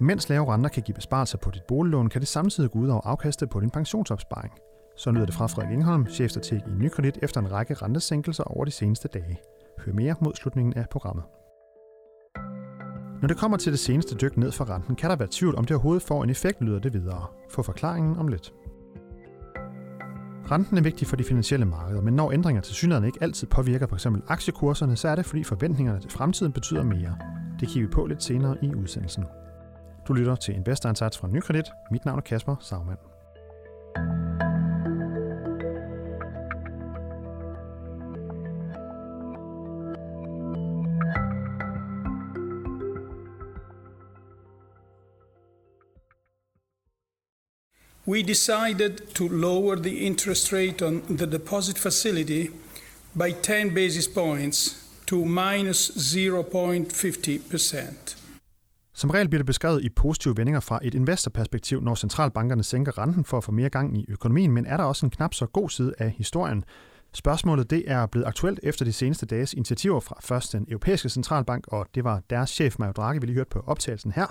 Mens lave renter kan give besparelser på dit boliglån, kan det samtidig gå ud over afkastet på din pensionsopsparing. Så lyder det fra Frederik Ingholm, chefstrateg i Nykredit, efter en række rentesænkelser over de seneste dage. Hør mere mod slutningen af programmet. Når det kommer til det seneste dyk ned for renten, kan der være tvivl om det overhovedet får en effekt, lyder det videre. Få forklaringen om lidt. Renten er vigtig for de finansielle markeder, men når ændringer til synligheden ikke altid påvirker f.eks. aktiekurserne, så er det fordi forventningerne til fremtiden betyder mere. Det kigger vi på lidt senere i udsendelsen. Du lytter til Investor Insights fra Nykredit. Mit navn er Kasper Sagmann. we decided to lower the interest rate on the deposit facility by 10 basis points to minus 0.50%. Som regel bliver det beskrevet i positive vendinger fra et investorperspektiv, når centralbankerne sænker renten for at få mere gang i økonomien, men er der også en knap så god side af historien? Spørgsmålet det er blevet aktuelt efter de seneste dages initiativer fra først den europæiske centralbank, og det var deres chef Mario Draghi, vi lige hørte på optagelsen her,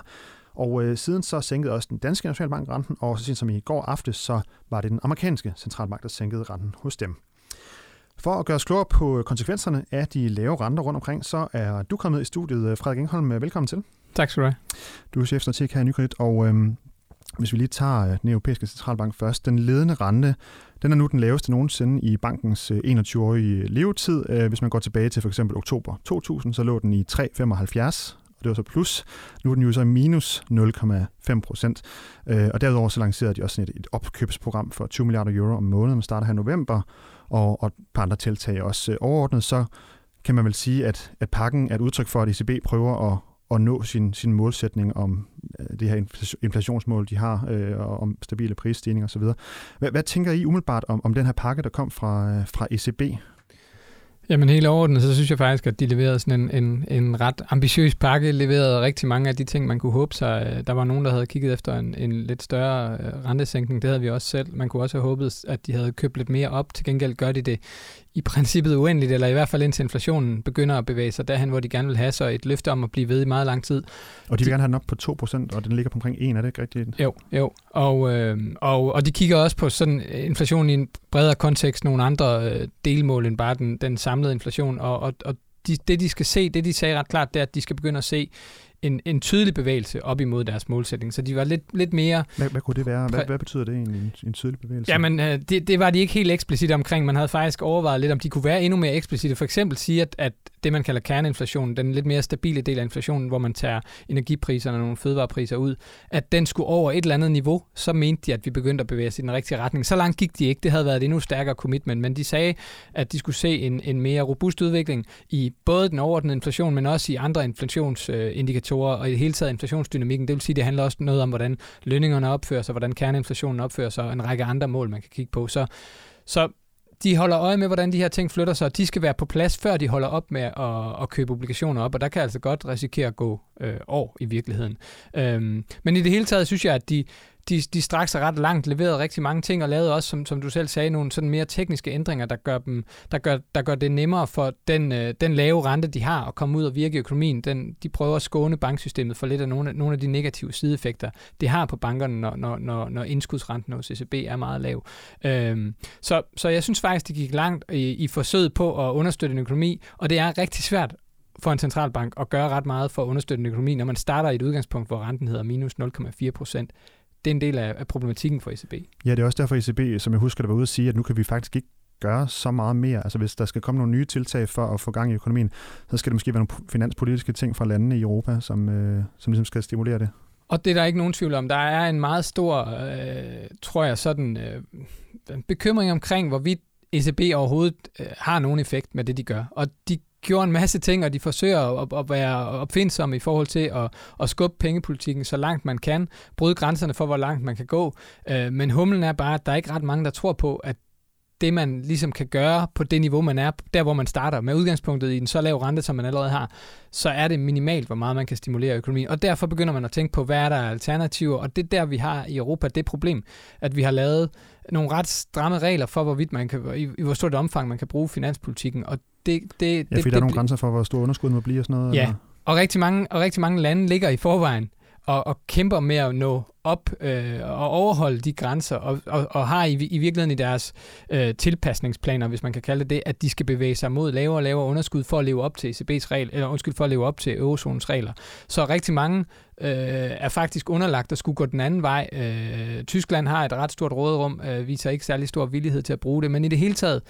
og øh, siden så sænkede også den danske nationalbank renten, og så sent som i går aftes, så var det den amerikanske centralbank, der sænkede renten hos dem. For at gøre os klogere på konsekvenserne af de lave renter rundt omkring, så er du kommet i studiet. Frederik Engholm, velkommen til. Tak skal du have. Du er chefstrateg her i Nykredit, og øhm, hvis vi lige tager øh, den europæiske centralbank først. Den ledende rente, den er nu den laveste nogensinde i bankens øh, 21-årige øh, levetid. Øh, hvis man går tilbage til for eksempel oktober 2000, så lå den i 3,75 og det var så plus. Nu er den jo så minus 0,5 procent. Øh, og derudover så lancerede de også sådan et, et opkøbsprogram for 20 milliarder euro om måneden, der starter her i november, og, og et par andre tiltag også øh, overordnet, så kan man vel sige, at, at pakken er et udtryk for, at ECB prøver at, at nå sin, sin målsætning om øh, det her inflationsmål, de har, øh, og om stabile prisstigninger osv. Hvad, hvad tænker I umiddelbart om, om den her pakke, der kom fra, øh, fra ECB? Jamen helt overordnet, så synes jeg faktisk, at de leverede sådan en, en, en ret ambitiøs pakke, leverede rigtig mange af de ting, man kunne håbe sig. Øh, der var nogen, der havde kigget efter en, en lidt større rentesænkning, det havde vi også selv. Man kunne også have håbet, at de havde købt lidt mere op. Til gengæld gør de det i princippet uendeligt, eller i hvert fald indtil inflationen begynder at bevæge sig derhen, hvor de gerne vil have så et løfte om at blive ved i meget lang tid. Og de vil gerne have den op på 2%, og den ligger på omkring 1, er det ikke rigtigt? Jo, jo. Og, øh, og, og de kigger også på sådan inflation i en bredere kontekst, nogle andre øh, delmål end bare den, den samlede inflation, og, og, og de, det de skal se, det de sagde ret klart, det er, at de skal begynde at se en, en tydelig bevægelse op imod deres målsætning. Så de var lidt, lidt mere... Hvad, hvad kunne det være? Hvad, hvad betyder det egentlig, en, en tydelig bevægelse? Jamen, øh, det, det var de ikke helt eksplicit omkring. Man havde faktisk overvejet lidt, om de kunne være endnu mere eksplicite. For eksempel sige, at, at det, man kalder kerneinflation, den lidt mere stabile del af inflationen, hvor man tager energipriserne og nogle fødevarepriser ud, at den skulle over et eller andet niveau, så mente de, at vi begyndte at bevæge os i den rigtige retning. Så langt gik de ikke. Det havde været et endnu stærkere commitment, men de sagde, at de skulle se en, en mere robust udvikling i både den overordnede inflation, men også i andre inflationsindikatorer og i det hele taget inflationsdynamikken. Det vil sige, at det handler også noget om, hvordan lønningerne opfører sig, hvordan kerneinflationen opfører sig, og en række andre mål, man kan kigge på. Så, så de holder øje med, hvordan de her ting flytter sig, og de skal være på plads, før de holder op med at, at købe obligationer op, og der kan altså godt risikere at gå øh, år i virkeligheden. Øhm, men i det hele taget synes jeg, at de, de, de straks sig ret langt, leverede rigtig mange ting, og lavede også, som, som du selv sagde, nogle sådan mere tekniske ændringer, der gør, dem, der gør, der gør det nemmere for den, øh, den lave rente, de har, at komme ud og virke i økonomien. Den, de prøver at skåne banksystemet for lidt af nogle, nogle af de negative sideeffekter, det har på bankerne, når, når, når, når indskudsrenten hos ECB er meget lav. Øhm, så, så jeg synes faktisk, det gik langt i, i forsøget på at understøtte en økonomi, og det er rigtig svært for en centralbank at gøre ret meget for at understøtte en økonomi, når man starter i et udgangspunkt, hvor renten hedder minus 0,4 procent det er en del af, af problematikken for ECB. Ja, det er også derfor ECB, som jeg husker, der var ude at sige, at nu kan vi faktisk ikke gøre så meget mere. Altså hvis der skal komme nogle nye tiltag for at få gang i økonomien, så skal det måske være nogle finanspolitiske ting fra landene i Europa, som, øh, som ligesom skal stimulere det. Og det er der ikke nogen tvivl om. Der er en meget stor, øh, tror jeg, sådan øh, bekymring omkring, hvorvidt ECB overhovedet øh, har nogen effekt med det, de gør. Og de gjorde en masse ting, og de forsøger at, at være opfindsomme i forhold til at, at skubbe pengepolitikken så langt man kan, bryde grænserne for, hvor langt man kan gå. Øh, men humlen er bare, at der er ikke ret mange, der tror på, at det, man ligesom kan gøre på det niveau, man er, der hvor man starter, med udgangspunktet i en så lav rente, som man allerede har, så er det minimalt, hvor meget man kan stimulere økonomien. Og derfor begynder man at tænke på, hvad er der alternativer, og det er der, vi har i Europa det problem, at vi har lavet nogle ret stramme regler for, hvorvidt man kan, i, i hvor stort omfang man kan bruge finanspolitikken, og det, det, ja, fordi det, der er nogle grænser for, hvor stor underskud må blive og sådan noget? Ja, eller? og rigtig, mange, og rigtig mange lande ligger i forvejen og, og kæmper med at nå op øh, og overholde de grænser, og, og, og har i, i virkeligheden i deres øh, tilpasningsplaner, hvis man kan kalde det det, at de skal bevæge sig mod lavere og lavere underskud for at leve op til ECB's regel, eller undskyld, for at leve op til eurozonens regler. Så rigtig mange øh, er faktisk underlagt at skulle gå den anden vej. Øh, Tyskland har et ret stort råderum, øh, viser ikke særlig stor villighed til at bruge det, men i det hele taget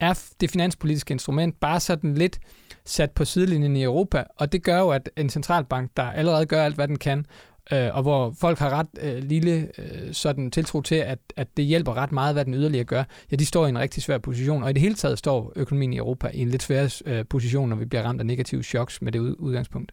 er det finanspolitiske instrument bare sådan lidt sat på sidelinjen i Europa, og det gør jo, at en centralbank, der allerede gør alt, hvad den kan, øh, og hvor folk har ret øh, lille øh, sådan tiltro til, at, at det hjælper ret meget, hvad den yderligere gør, ja, de står i en rigtig svær position, og i det hele taget står økonomien i Europa i en lidt svær øh, position, når vi bliver ramt af negative choks med det udgangspunkt.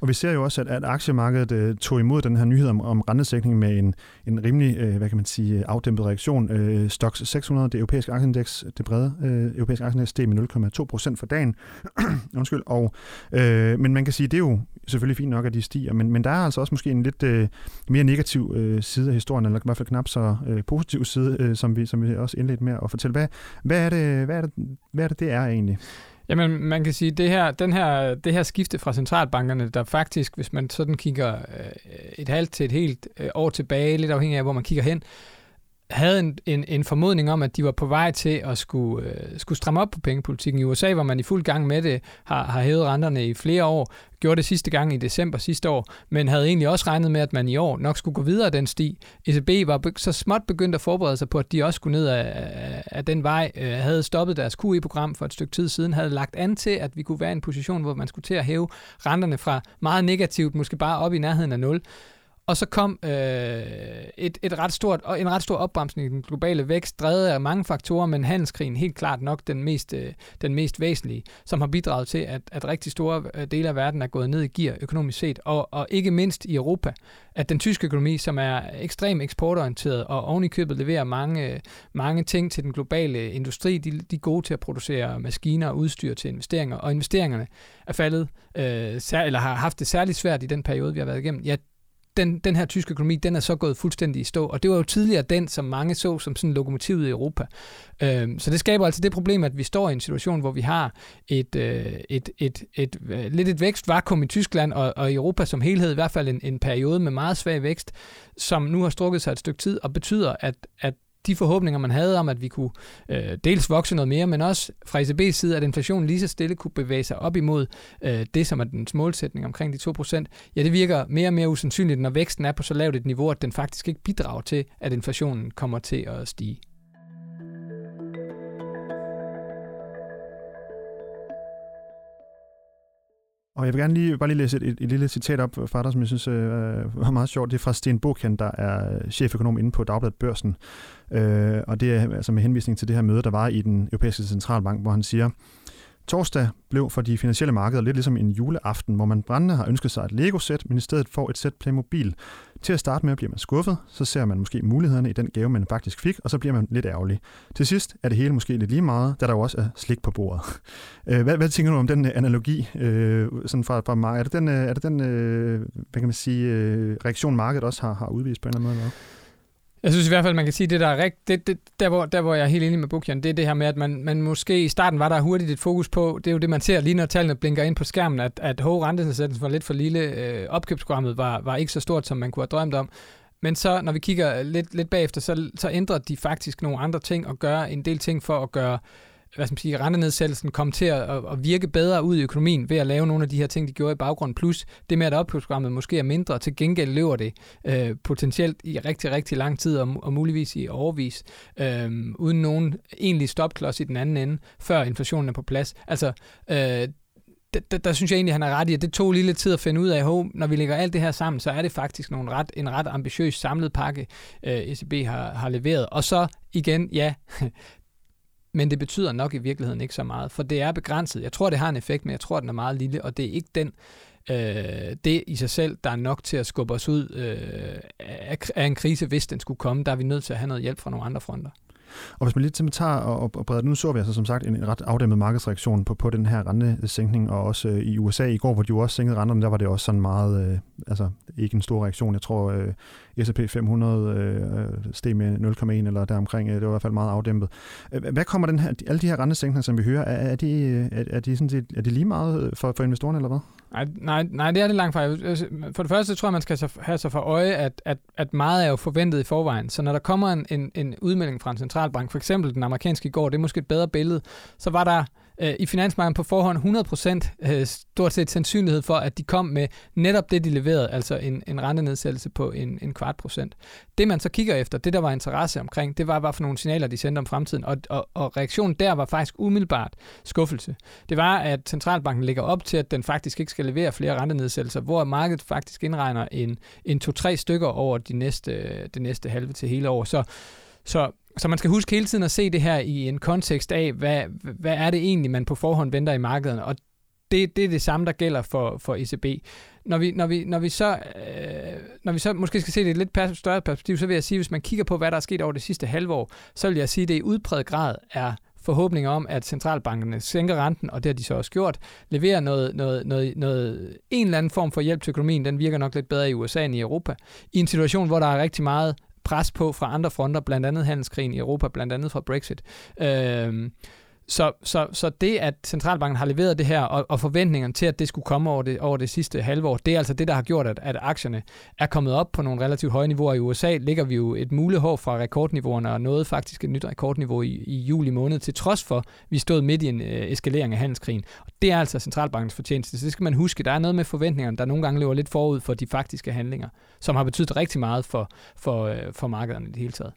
Og vi ser jo også, at, at aktiemarkedet øh, tog imod den her nyhed om, om rentesækning med en, en rimelig, øh, hvad kan man sige, øh, afdæmpet reaktion. Øh, Stox 600, det europæiske aktieindeks, det brede øh, europæiske aktieindeks, steg med 0,2 procent for dagen. Undskyld. Og, øh, men man kan sige, det er jo selvfølgelig fint nok, at de stiger, men, men der er altså også måske en lidt øh, mere negativ øh, side af historien, eller i hvert fald knap så øh, positiv side, øh, som, vi, som vi også indledte med at fortælle. Hvad, hvad, er det, hvad, er det, hvad er det, det er egentlig? Jamen, man kan sige, det her, den her, det her skifte fra centralbankerne, der faktisk, hvis man sådan kigger øh, et halvt til et helt øh, år tilbage, lidt afhængig af, hvor man kigger hen, havde en, en, en formodning om, at de var på vej til at skulle, øh, skulle stramme op på pengepolitikken. I USA var man i fuld gang med det, har, har hævet renterne i flere år, gjorde det sidste gang i december sidste år, men havde egentlig også regnet med, at man i år nok skulle gå videre den sti. ECB var så småt begyndt at forberede sig på, at de også skulle ned af, af den vej, øh, havde stoppet deres QE-program for et stykke tid siden, havde lagt an til, at vi kunne være i en position, hvor man skulle til at hæve renterne fra meget negativt, måske bare op i nærheden af nul. Og så kom øh, et, et ret stort, en ret stor opbremsning i den globale vækst, drevet af mange faktorer, men handelskrigen helt klart nok den mest, øh, den mest væsentlige, som har bidraget til, at, at rigtig store øh, dele af verden er gået ned i gear økonomisk set, og, og ikke mindst i Europa, at den tyske økonomi, som er ekstremt eksportorienteret og ovenikøbet købet leverer mange, øh, mange ting til den globale industri, de, de er gode til at producere maskiner og udstyr til investeringer, og investeringerne er faldet, øh, sær, eller har haft det særligt svært i den periode, vi har været igennem. Ja, den, den her tyske økonomi, den er så gået fuldstændig i stå. Og det var jo tidligere den, som mange så som sådan lokomotivet i Europa. Øhm, så det skaber altså det problem, at vi står i en situation, hvor vi har et, øh, et, et, et, et lidt et vækstvakuum i Tyskland og, og i Europa som helhed, i hvert fald en, en periode med meget svag vækst, som nu har strukket sig et stykke tid og betyder, at, at de forhåbninger, man havde om, at vi kunne øh, dels vokse noget mere, men også fra ECB's side, at inflationen lige så stille kunne bevæge sig op imod øh, det, som er dens målsætning omkring de 2%, ja, det virker mere og mere usandsynligt, når væksten er på så lavt et niveau, at den faktisk ikke bidrager til, at inflationen kommer til at stige. Og jeg vil gerne lige, bare lige læse et, et, et lille citat op fra dig, som jeg synes øh, var meget sjovt. Det er fra Sten Bokjan, der er cheføkonom inde på Dagbladet Børsen. Øh, og det er altså med henvisning til det her møde, der var i den europæiske centralbank, hvor han siger, Torsdag blev for de finansielle markeder lidt ligesom en juleaften, hvor man brændende har ønsket sig et Lego-sæt, men i stedet får et sæt Playmobil. Til at starte med bliver man skuffet, så ser man måske mulighederne i den gave, man faktisk fik, og så bliver man lidt ærgerlig. Til sidst er det hele måske lidt lige meget, da der jo også er slik på bordet. Øh, hvad, hvad tænker du om den øh, analogi øh, sådan fra, fra markedet? Er det den, er det den hvad kan man sige, reaktion, markedet også har, har udvist på en eller anden måde? Jeg synes i hvert fald, man kan sige, det der er rigt, det, det, der, hvor, der, hvor jeg er helt enig med Bukjan, det er det her med, at man, man måske i starten var der hurtigt et fokus på, det er jo det, man ser lige når tallene blinker ind på skærmen, at, at H rentenedsættelsen var lidt for lille, øh, opkøbsprogrammet var, var ikke så stort, som man kunne have drømt om. Men så, når vi kigger lidt, lidt bagefter, så, så ændrer de faktisk nogle andre ting og gør en del ting for at gøre hvad skal man sige, rentenedsættelsen kom til at, at, virke bedre ud i økonomien ved at lave nogle af de her ting, de gjorde i baggrunden. Plus det med, at opkøbsprogrammet måske er mindre, til gengæld løber det øh, potentielt i rigtig, rigtig lang tid og, og muligvis i overvis, øh, uden nogen egentlig stopklods i den anden ende, før inflationen er på plads. Altså, øh, der, der, der synes jeg egentlig, at han er ret i, at det tog lige lidt tid at finde ud af, at når vi lægger alt det her sammen, så er det faktisk nogle ret, en ret ambitiøs samlet pakke, øh, ECB har, har leveret. Og så igen, ja, men det betyder nok i virkeligheden ikke så meget, for det er begrænset. Jeg tror, det har en effekt, men jeg tror, den er meget lille, og det er ikke den, øh, det i sig selv, der er nok til at skubbe os ud øh, af, af en krise, hvis den skulle komme. Der er vi nødt til at have noget hjælp fra nogle andre fronter. Og hvis man lige tager og, og breder nu så vi altså som sagt en, en ret afdæmmet markedsreaktion på, på den her rentesænkning, og også øh, i USA i går, hvor de jo også sænkede renterne, der var det også sådan meget, øh, altså ikke en stor reaktion. Jeg tror, øh, S&P 500 øh, øh, steg med 0,1 eller deromkring. Det var i hvert fald meget afdæmpet. Hvad kommer den her, alle de her rentesænkninger, som vi hører, er, er, de, er, er, de sådan set, er de lige meget for, for investorerne, eller hvad? Nej, nej, nej, det er det langt fra. For det første tror jeg, man skal have sig for øje, at, at, at meget er jo forventet i forvejen. Så når der kommer en, en, en udmelding fra en centralbank, for eksempel den amerikanske i går, det er måske et bedre billede, så var der øh, i finansmarkedet på forhånd 100% øh, stort set sandsynlighed for, at de kom med netop det, de leverede, altså en, en rentenedsættelse på en, en kvart procent. Det man så kigger efter, det der var interesse omkring, det var, hvad for nogle signaler, de sendte om fremtiden, og, og, og reaktionen der var faktisk umiddelbart skuffelse. Det var, at centralbanken ligger op til, at den faktisk ikke skal levere flere rentenedsættelser, hvor markedet faktisk indregner en, en to-tre stykker over de næste, det næste halve til hele år. Så, så så man skal huske hele tiden at se det her i en kontekst af, hvad, hvad er det egentlig, man på forhånd venter i markedet, og det, det er det samme, der gælder for, for ECB. Når vi, når, vi, når, vi så, øh, når vi så måske skal se det i et lidt pers- større perspektiv, så vil jeg sige, hvis man kigger på, hvad der er sket over det sidste halve år, så vil jeg sige, at det i udpræget grad er forhåbninger om, at centralbankerne sænker renten, og det har de så også gjort, leverer noget, noget, noget, noget, en eller anden form for hjælp til økonomien, den virker nok lidt bedre i USA end i Europa, i en situation, hvor der er rigtig meget pres på fra andre fronter, blandt andet handelskrigen i Europa, blandt andet fra Brexit. Øh, så, så, så det, at centralbanken har leveret det her, og, og forventningerne til, at det skulle komme over det, over det sidste halve år, det er altså det, der har gjort, at, at aktierne er kommet op på nogle relativt høje niveauer. I USA ligger vi jo et mulehår fra rekordniveauerne, og nåede faktisk et nyt rekordniveau i, i juli måned, til trods for, at vi stod midt i en øh, eskalering af handelskrigen. Og det er altså centralbankens fortjeneste, så det skal man huske. Der er noget med forventningerne, der nogle gange løber lidt forud for de faktiske handlinger, som har betydet rigtig meget for, for, øh, for markederne i det hele taget.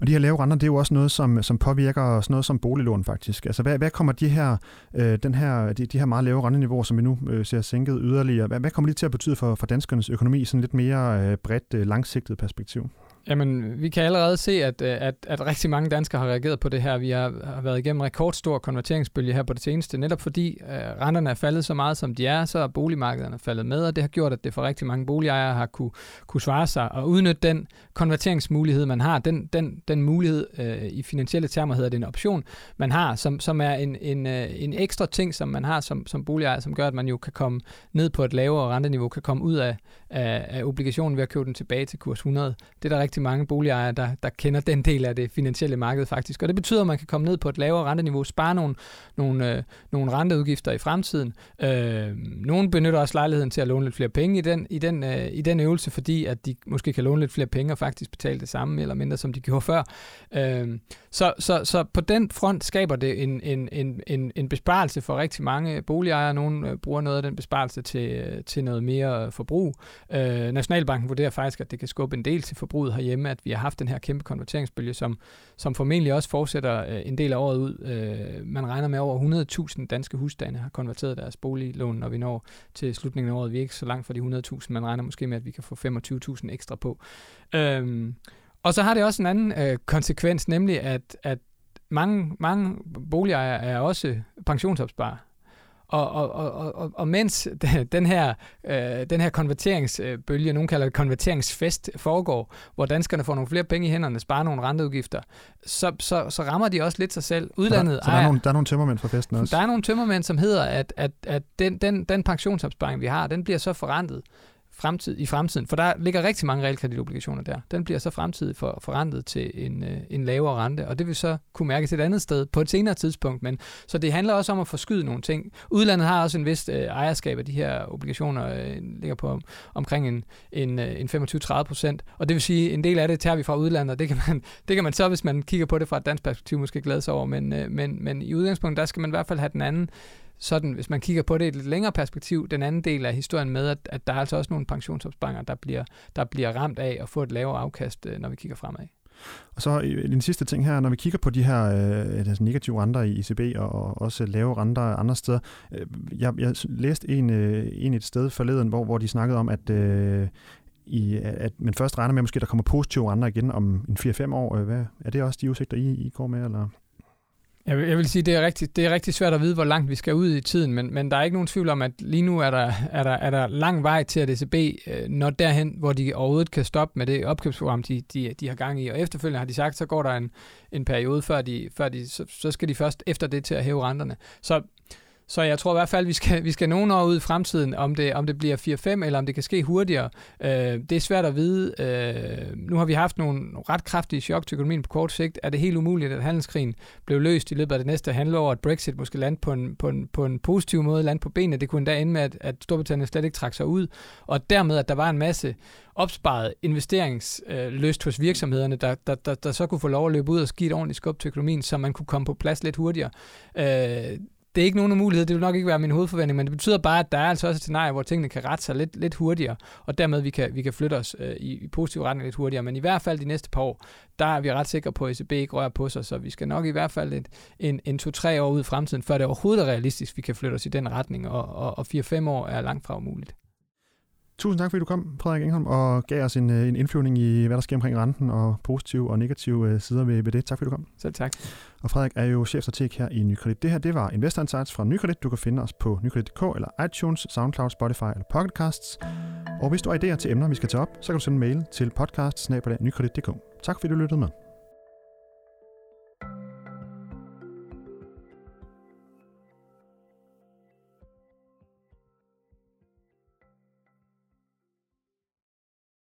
Og de her lave renter, det er jo også noget, som, som påvirker sådan noget som boliglån faktisk. Altså hvad, hvad kommer de her, øh, den her, de, de her meget lave renteniveauer, som vi nu øh, ser sænket yderligere, hvad, hvad kommer det til at betyde for, for danskernes økonomi i sådan lidt mere øh, bredt, øh, langsigtet perspektiv? Jamen, vi kan allerede se, at, øh, at, at rigtig mange danskere har reageret på det her. Vi har, har været igennem rekordstor konverteringsbølge her på det seneste, netop fordi uh, renterne er faldet så meget, som de er, så er boligmarkederne faldet med, og det har gjort, at det for rigtig mange boligejere har kunne, kunne svare sig og udnytte den konverteringsmulighed, man har. Den, den, den mulighed, uh, i finansielle termer hedder det en option, man har, som, som er en, en, uh, en ekstra ting, som man har som, som boligejer, som gør, at man jo kan komme ned på et lavere renteniveau, kan komme ud af, af, af obligationen ved at købe den tilbage til kurs 100. Det er der rigtig mange boligejere, der, der kender den del af det finansielle marked faktisk. Og det betyder, at man kan komme ned på et lavere renteniveau, spare nogle, nogle, øh, nogle renteudgifter i fremtiden. Øh, nogle benytter også lejligheden til at låne lidt flere penge i den, i, den, øh, i den øvelse, fordi at de måske kan låne lidt flere penge og faktisk betale det samme eller mindre, som de gjorde før. Øh, så, så, så på den front skaber det en, en, en, en, en besparelse for rigtig mange boligejere. Nogle øh, bruger noget af den besparelse til, øh, til noget mere forbrug. Øh, Nationalbanken vurderer faktisk, at det kan skubbe en del til forbruget herhjemme, at vi har haft den her kæmpe konverteringsbølge, som, som formentlig også fortsætter øh, en del af året ud. Øh, man regner med, at over 100.000 danske husstande har konverteret deres boliglån, når vi når til slutningen af året. Vi er ikke så langt fra de 100.000, man regner måske med, at vi kan få 25.000 ekstra på. Øh, og så har det også en anden øh, konsekvens, nemlig at, at mange, mange boligejere er også pensionsopsparer. Og, og, og, og, og mens den her, øh, den her konverteringsbølge, nogen kalder det konverteringsfest, foregår, hvor danskerne får nogle flere penge i hænderne, sparer nogle renteudgifter, så, så, så rammer de også lidt sig selv. Udlandet så der, så der, er, nogle, der er nogle tømmermænd fra festen også? Der er nogle tømmermænd, som hedder, at, at, at den, den, den pensionsopsparing, vi har, den bliver så forrentet fremtid, i fremtiden, for der ligger rigtig mange realkreditobligationer der. Den bliver så fremtidig for, forrentet til en, øh, en lavere rente, og det vil så kunne mærkes et andet sted på et senere tidspunkt. Men, så det handler også om at forskyde nogle ting. Udlandet har også en vis øh, ejerskab af de her obligationer, øh, ligger på omkring en, en, øh, en 25-30 procent, og det vil sige, en del af det tager vi fra udlandet, og det kan man, det kan man så, hvis man kigger på det fra et dansk perspektiv, måske glæde sig over, men, øh, men, men i udgangspunktet, der skal man i hvert fald have den anden sådan, hvis man kigger på det i et lidt længere perspektiv, den anden del af historien med, at, at der er altså også nogle pensionsopsparinger, der bliver, der bliver ramt af at få et lavere afkast, øh, når vi kigger fremad. Og så øh, den sidste ting her, når vi kigger på de her øh, altså negative renter i ECB og også lave renter andre steder. Øh, jeg, jeg læste en, øh, en et sted forleden, hvor, hvor de snakkede om, at, øh, i, at man først regner med, at måske der kommer positive renter igen om en 4-5 år. Øh, hvad, er det også de udsigter, I, I går med? Eller? Jeg vil, jeg vil sige, det er, rigtig, det er rigtig svært at vide, hvor langt vi skal ud i tiden, men, men der er ikke nogen tvivl om, at lige nu er der, er der, er der lang vej til, at ECB øh, når derhen, hvor de overhovedet kan stoppe med det opkøbsprogram, de, de, de har gang i. Og efterfølgende har de sagt, så går der en, en periode, før de, før de så, så skal de først efter det til at hæve renterne. Så så jeg tror i hvert fald, vi skal, vi skal nogle år ud i fremtiden, om det, om det bliver 4-5, eller om det kan ske hurtigere. Øh, det er svært at vide. Øh, nu har vi haft nogle ret kraftige chok til økonomien på kort sigt. Er det helt umuligt, at handelskrigen blev løst i løbet af det næste halvår, at Brexit måske lande på en, på en, på en positiv måde, lande på benene. Det kunne endda ende med, at, at Storbritannien slet ikke trak sig ud. Og dermed, at der var en masse opsparet investeringsløst øh, hos virksomhederne, der, der, der, der så kunne få lov at løbe ud og give et ordentligt skub til økonomien, så man kunne komme på plads lidt hurtigere. Øh, det er ikke nogen mulighed, det vil nok ikke være min hovedforventning, men det betyder bare, at der er altså også et scenarie, hvor tingene kan rette sig lidt, lidt hurtigere, og dermed vi kan, vi kan flytte os øh, i, i positiv retning lidt hurtigere. Men i hvert fald de næste par år, der er vi ret sikre på, at ECB ikke rører på sig, så vi skal nok i hvert fald et, en, en to-tre år ud i fremtiden, før det overhovedet er realistisk, vi kan flytte os i den retning, og, og, og 4-5 år er langt fra umuligt. Tusind tak, fordi du kom, Frederik Engholm, og gav os en, øh, en indflyvning i, hvad der sker omkring renten, og positive og negative øh, sider ved, ved det. Tak, fordi du kom. Selv tak. Og Frederik er jo chefstrateg her i Nykredit. Det her, det var Investor Insights fra Nykredit. Du kan finde os på nykredit.dk eller iTunes, SoundCloud, Spotify eller Pocketcasts. Og hvis du har idéer til emner, vi skal tage op, så kan du sende en mail til podcast Tak fordi du lyttede med.